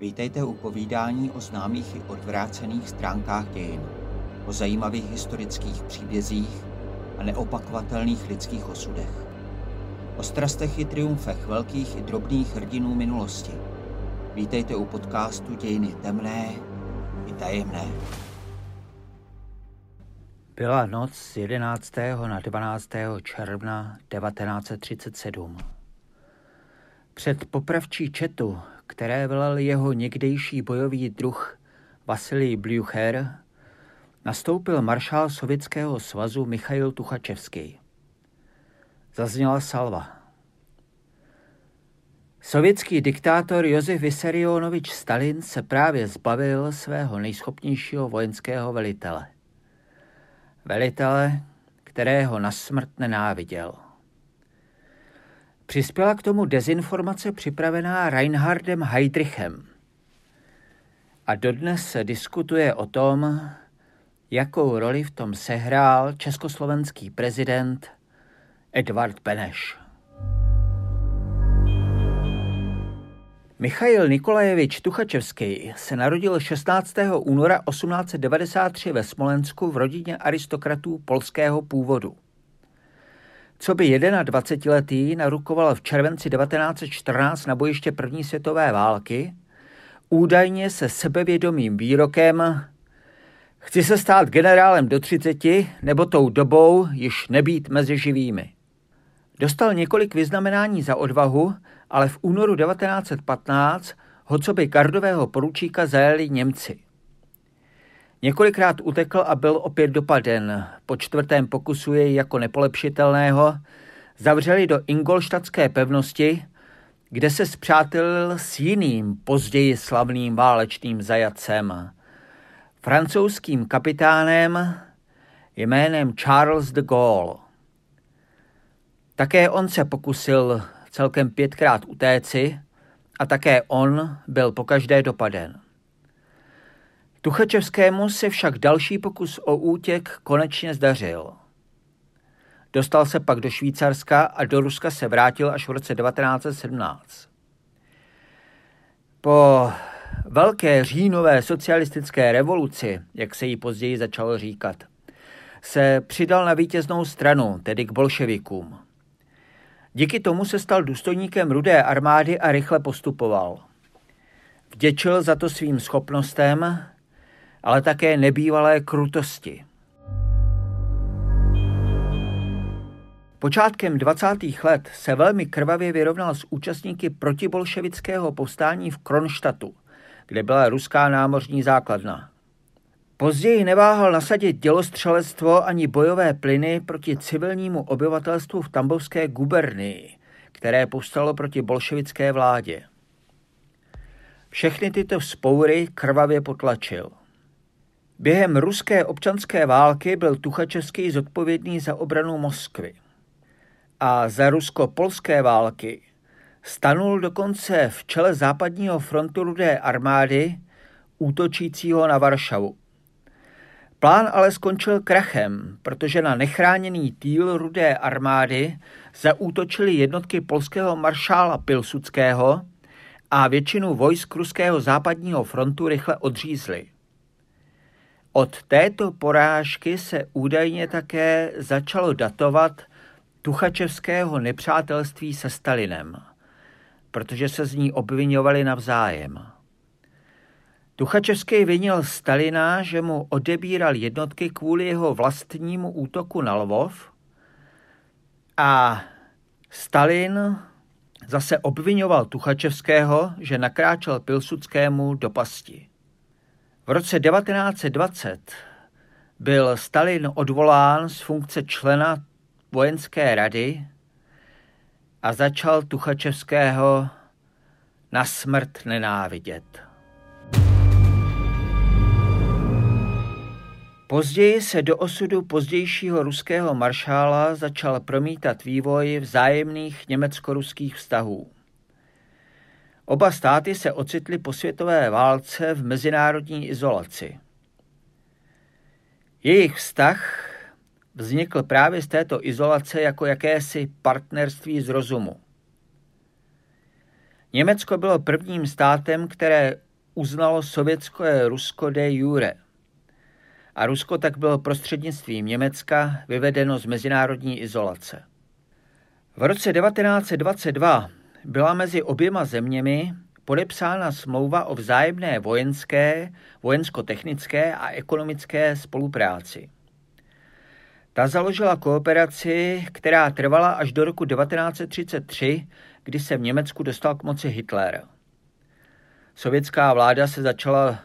Vítejte u povídání o známých i odvrácených stránkách dějin, o zajímavých historických příbězích a neopakovatelných lidských osudech. O strastech i triumfech velkých i drobných hrdinů minulosti. Vítejte u podcastu Dějiny temné i tajemné. Byla noc z 11. na 12. června 1937. Před popravčí četu, které velel jeho někdejší bojový druh Vasilij Blücher, nastoupil maršál Sovětského svazu Michail Tuchačevský. Zazněla salva. Sovětský diktátor Josef Vysarionovič Stalin se právě zbavil svého nejschopnějšího vojenského velitele. Velitele, kterého na smrt nenáviděl. Přispěla k tomu dezinformace připravená Reinhardem Heydrichem. A dodnes se diskutuje o tom, jakou roli v tom sehrál československý prezident Edvard Beneš. Michail Nikolajevič Tuchačevský se narodil 16. února 1893 ve Smolensku v rodině aristokratů polského původu. Co by 21-letý narukoval v červenci 1914 na bojiště první světové války, údajně se sebevědomým výrokem Chci se stát generálem do 30, nebo tou dobou již nebýt mezi živými. Dostal několik vyznamenání za odvahu, ale v únoru 1915 ho co by kardového poručíka zajeli Němci. Několikrát utekl a byl opět dopaden. Po čtvrtém pokusu jej jako nepolepšitelného zavřeli do Ingolštadtské pevnosti, kde se zpřátelil s jiným později slavným válečným zajacem, francouzským kapitánem jménem Charles de Gaulle. Také on se pokusil celkem pětkrát utéci a také on byl pokaždé dopaden. Tuchačevskému se však další pokus o útěk konečně zdařil. Dostal se pak do Švýcarska a do Ruska se vrátil až v roce 1917. Po velké říjnové socialistické revoluci, jak se jí později začalo říkat, se přidal na vítěznou stranu, tedy k bolševikům. Díky tomu se stal důstojníkem rudé armády a rychle postupoval. Vděčil za to svým schopnostem, ale také nebývalé krutosti. Počátkem 20. let se velmi krvavě vyrovnal s účastníky protibolševického povstání v Kronštatu, kde byla ruská námořní základna. Později neváhal nasadit dělostřelectvo ani bojové plyny proti civilnímu obyvatelstvu v Tambovské gubernii, které povstalo proti bolševické vládě. Všechny tyto spoury krvavě potlačil. Během ruské občanské války byl Tuchačevský zodpovědný za obranu Moskvy. A za rusko-polské války stanul dokonce v čele západního frontu rudé armády, útočícího na Varšavu. Plán ale skončil krachem, protože na nechráněný týl rudé armády zaútočili jednotky polského maršála Pilsudského a většinu vojsk ruského západního frontu rychle odřízli. Od této porážky se údajně také začalo datovat Tuchačevského nepřátelství se Stalinem, protože se z ní obvinovali navzájem. Tuchačevský vinil Stalina, že mu odebíral jednotky kvůli jeho vlastnímu útoku na Lvov a Stalin zase obvinoval Tuchačevského, že nakráčel Pilsudskému do pasti. V roce 1920 byl Stalin odvolán z funkce člena vojenské rady a začal Tuchačevského na smrt nenávidět. Později se do osudu pozdějšího ruského maršála začal promítat vývoj vzájemných německo-ruských vztahů. Oba státy se ocitly po světové válce v mezinárodní izolaci. Jejich vztah vznikl právě z této izolace jako jakési partnerství z rozumu. Německo bylo prvním státem, které uznalo sovětské Rusko de jure. A Rusko tak bylo prostřednictvím Německa vyvedeno z mezinárodní izolace. V roce 1922 byla mezi oběma zeměmi podepsána smlouva o vzájemné vojenské, vojensko-technické a ekonomické spolupráci. Ta založila kooperaci, která trvala až do roku 1933, kdy se v Německu dostal k moci Hitler. Sovětská vláda se začala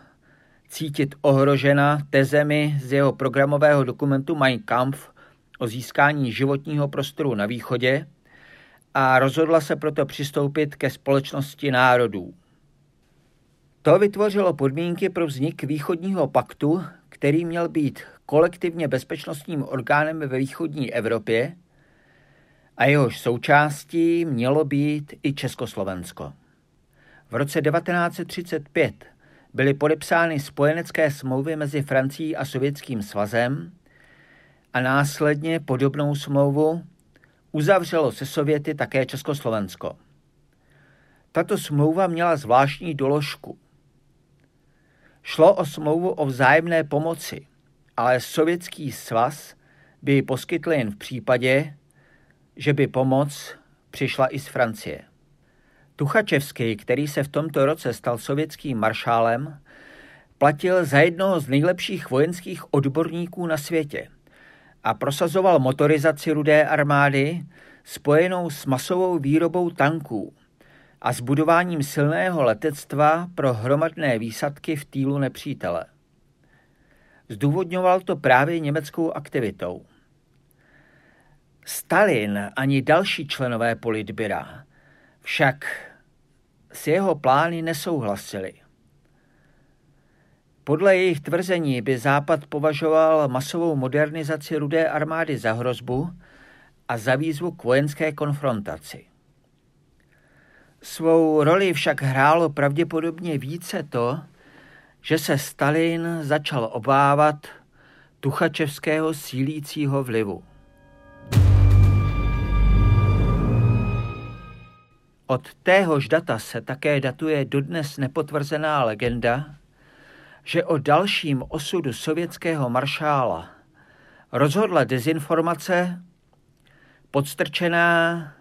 cítit ohrožena tezemi z jeho programového dokumentu Mein Kampf o získání životního prostoru na východě a rozhodla se proto přistoupit ke společnosti národů. To vytvořilo podmínky pro vznik východního paktu, který měl být kolektivně bezpečnostním orgánem ve východní Evropě a jehož součástí mělo být i Československo. V roce 1935 byly podepsány spojenecké smlouvy mezi Francií a Sovětským svazem a následně podobnou smlouvu uzavřelo se Sověty také Československo. Tato smlouva měla zvláštní doložku. Šlo o smlouvu o vzájemné pomoci, ale Sovětský svaz by ji poskytl jen v případě, že by pomoc přišla i z Francie. Tuchačevský, který se v tomto roce stal sovětským maršálem, platil za jednoho z nejlepších vojenských odborníků na světě a prosazoval motorizaci rudé armády spojenou s masovou výrobou tanků a s budováním silného letectva pro hromadné výsadky v týlu nepřítele. Zdůvodňoval to právě německou aktivitou. Stalin ani další členové politbyra však s jeho plány nesouhlasili. Podle jejich tvrzení by Západ považoval masovou modernizaci rudé armády za hrozbu a za výzvu k vojenské konfrontaci. Svou roli však hrálo pravděpodobně více to, že se Stalin začal obávat tuchačevského sílícího vlivu. Od téhož data se také datuje dodnes nepotvrzená legenda, že o dalším osudu sovětského maršála rozhodla dezinformace podstrčená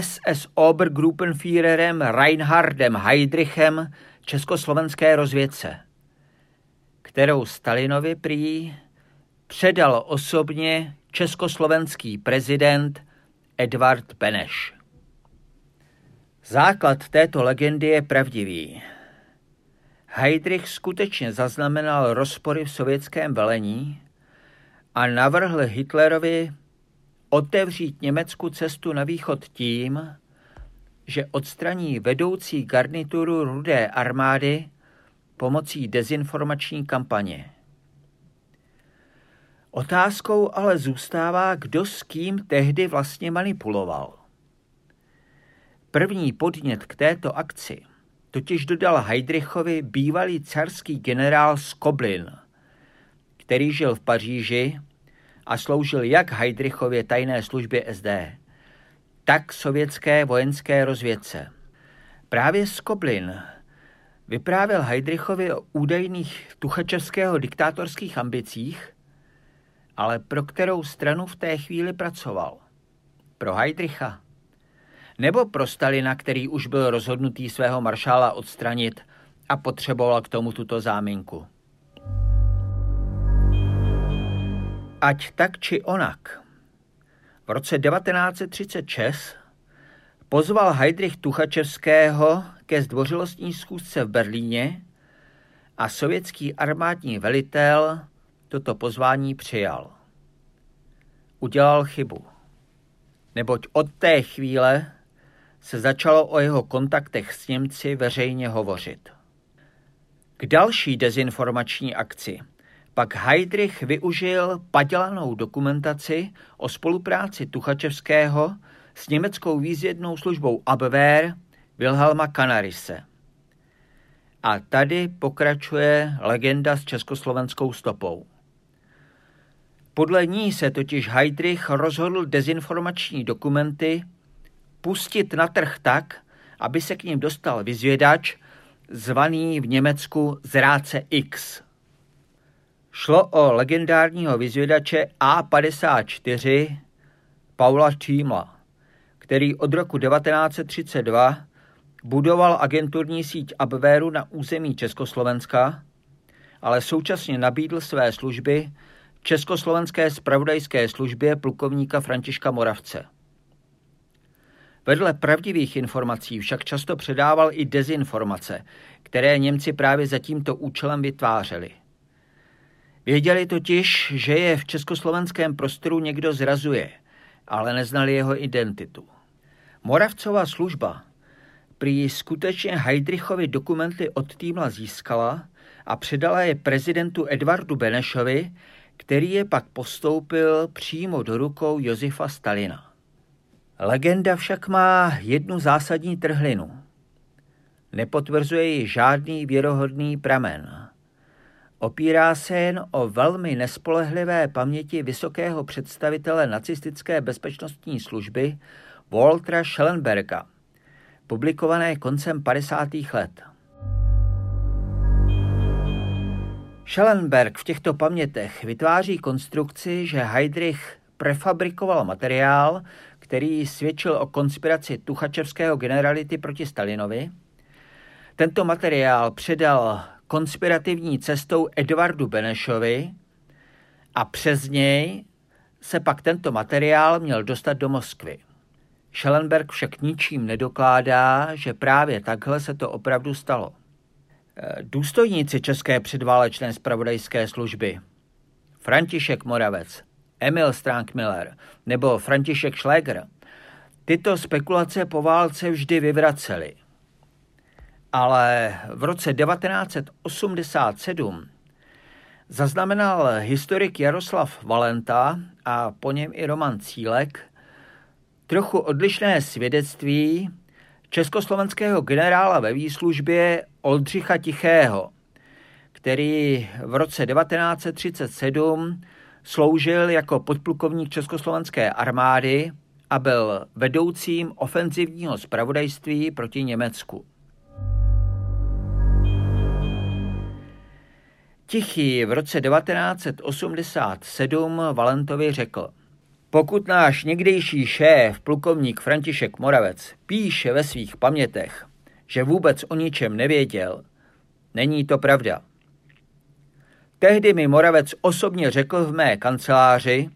SS Obergruppenführerem Reinhardem Heydrichem československé rozvědce, kterou Stalinovi prý předal osobně československý prezident Edvard Beneš. Základ této legendy je pravdivý. Heydrich skutečně zaznamenal rozpory v sovětském velení a navrhl Hitlerovi otevřít Německu cestu na východ tím, že odstraní vedoucí garnituru rudé armády pomocí dezinformační kampaně. Otázkou ale zůstává, kdo s kým tehdy vlastně manipuloval. První podnět k této akci totiž dodal Heidrichovi bývalý carský generál Skoblin, který žil v Paříži a sloužil jak Heidrichově tajné službě SD, tak sovětské vojenské rozvědce. Právě Skoblin vyprávěl Heidrichovi o údajných tuchačevského diktátorských ambicích, ale pro kterou stranu v té chvíli pracoval? Pro Heidricha? Nebo pro Stalina, který už byl rozhodnutý svého maršála odstranit a potřeboval k tomu tuto záminku? Ať tak či onak. V roce 1936 pozval Heidrich Tuchačevského ke zdvořilostní schůzce v Berlíně a sovětský armádní velitel toto pozvání přijal. Udělal chybu, neboť od té chvíle se začalo o jeho kontaktech s Němci veřejně hovořit. K další dezinformační akci pak Heidrich využil padělanou dokumentaci o spolupráci Tuchačevského s německou výzjednou službou Abwehr Wilhelma Canarise. A tady pokračuje legenda s československou stopou. Podle ní se totiž Heidrich rozhodl dezinformační dokumenty pustit na trh tak, aby se k ním dostal vyzvědač, zvaný v Německu Zráce X. Šlo o legendárního vyzvědače A54 Paula Čímla, který od roku 1932 budoval agenturní síť Abwehru na území Československa, ale současně nabídl své služby Československé spravodajské službě plukovníka Františka Moravce. Vedle pravdivých informací však často předával i dezinformace, které Němci právě za tímto účelem vytvářeli. Věděli totiž, že je v československém prostoru někdo zrazuje, ale neznali jeho identitu. Moravcová služba prý skutečně Heidrichovi dokumenty od týmla získala a předala je prezidentu Edvardu Benešovi, který je pak postoupil přímo do rukou Josefa Stalina. Legenda však má jednu zásadní trhlinu. Nepotvrzuje ji žádný věrohodný pramen. Opírá se jen o velmi nespolehlivé paměti vysokého představitele nacistické bezpečnostní služby Waltera Schellenberga, publikované koncem 50. let. Schellenberg v těchto pamětech vytváří konstrukci, že Heydrich prefabrikoval materiál, který svědčil o konspiraci tuchačevského generality proti Stalinovi. Tento materiál předal konspirativní cestou Edvardu Benešovi a přes něj se pak tento materiál měl dostat do Moskvy. Schellenberg však ničím nedokládá, že právě takhle se to opravdu stalo. Důstojníci České předválečné spravodajské služby František Moravec, Emil Strankmiller nebo František Schläger tyto spekulace po válce vždy vyvraceli. Ale v roce 1987 zaznamenal historik Jaroslav Valenta a po něm i Roman Cílek trochu odlišné svědectví československého generála ve výslužbě Oldřicha Tichého, který v roce 1937 sloužil jako podplukovník Československé armády a byl vedoucím ofenzivního spravodajství proti Německu. Tichý v roce 1987 Valentovi řekl – pokud náš někdejší šéf, plukovník František Moravec, píše ve svých pamětech, že vůbec o ničem nevěděl, není to pravda. Tehdy mi Moravec osobně řekl v mé kanceláři,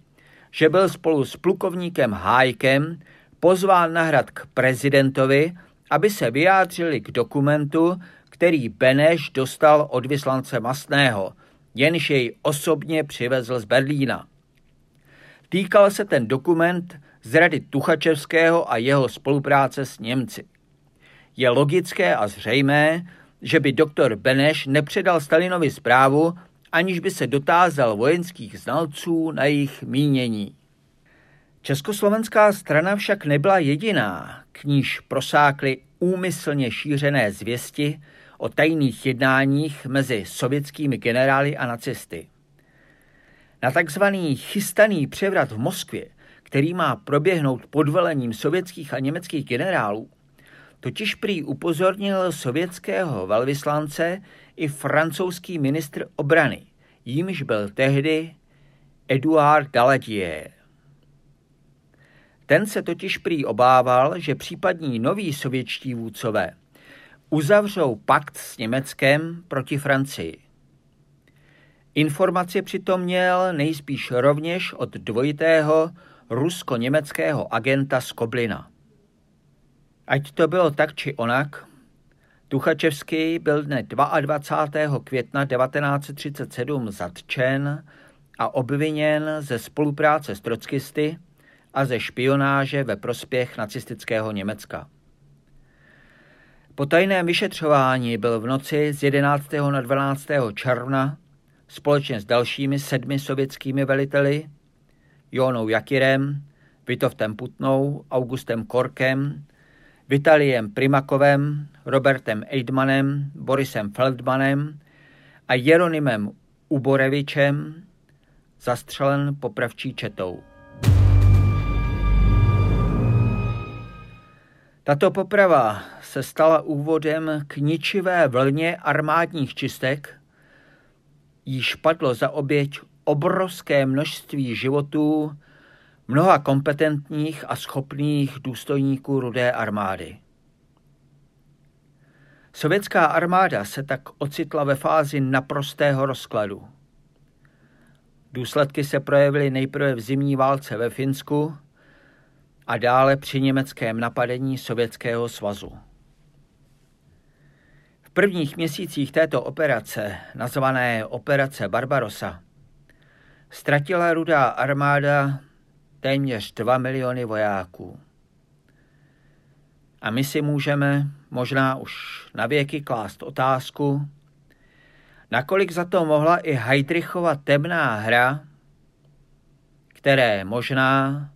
že byl spolu s plukovníkem Hájkem pozván na hrad k prezidentovi, aby se vyjádřili k dokumentu, který Beneš dostal od vyslance Masného, jenž jej osobně přivezl z Berlína. Týkal se ten dokument zrady Tuchačevského a jeho spolupráce s Němci. Je logické a zřejmé, že by doktor Beneš nepředal Stalinovi zprávu, aniž by se dotázal vojenských znalců na jejich mínění. Československá strana však nebyla jediná, k níž prosákly úmyslně šířené zvěsti o tajných jednáních mezi sovětskými generály a nacisty. Na takzvaný chystaný převrat v Moskvě, který má proběhnout pod velením sovětských a německých generálů, totiž prý upozornil sovětského velvyslance i francouzský ministr obrany, jímž byl tehdy Eduard Daladier. Ten se totiž prý obával, že případní noví sovětští vůdcové uzavřou pakt s Německem proti Francii. Informace přitom měl nejspíš rovněž od dvojitého rusko-německého agenta z Koblina. Ať to bylo tak či onak, Tuchačevský byl dne 22. května 1937 zatčen a obviněn ze spolupráce s trockisty a ze špionáže ve prospěch nacistického Německa. Po tajném vyšetřování byl v noci z 11. na 12. června společně s dalšími sedmi sovětskými veliteli, Jonou Jakirem, Vitovtem Putnou, Augustem Korkem, Vitaliem Primakovem, Robertem Eidmanem, Borisem Feldmanem a Jeronymem Uborevičem zastřelen popravčí četou. Tato poprava se stala úvodem k ničivé vlně armádních čistek, již padlo za oběť obrovské množství životů mnoha kompetentních a schopných důstojníků rudé armády. Sovětská armáda se tak ocitla ve fázi naprostého rozkladu. Důsledky se projevily nejprve v zimní válce ve Finsku a dále při německém napadení Sovětského svazu. V prvních měsících této operace, nazvané Operace Barbarosa, ztratila rudá armáda téměř 2 miliony vojáků. A my si můžeme možná už na věky klást otázku, nakolik za to mohla i Heidrichova temná hra, které možná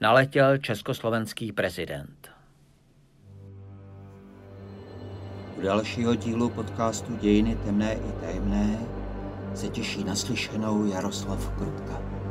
naletěl československý prezident. U dalšího dílu podcastu Dějiny temné i tajemné se těší naslyšenou Jaroslav Krutka.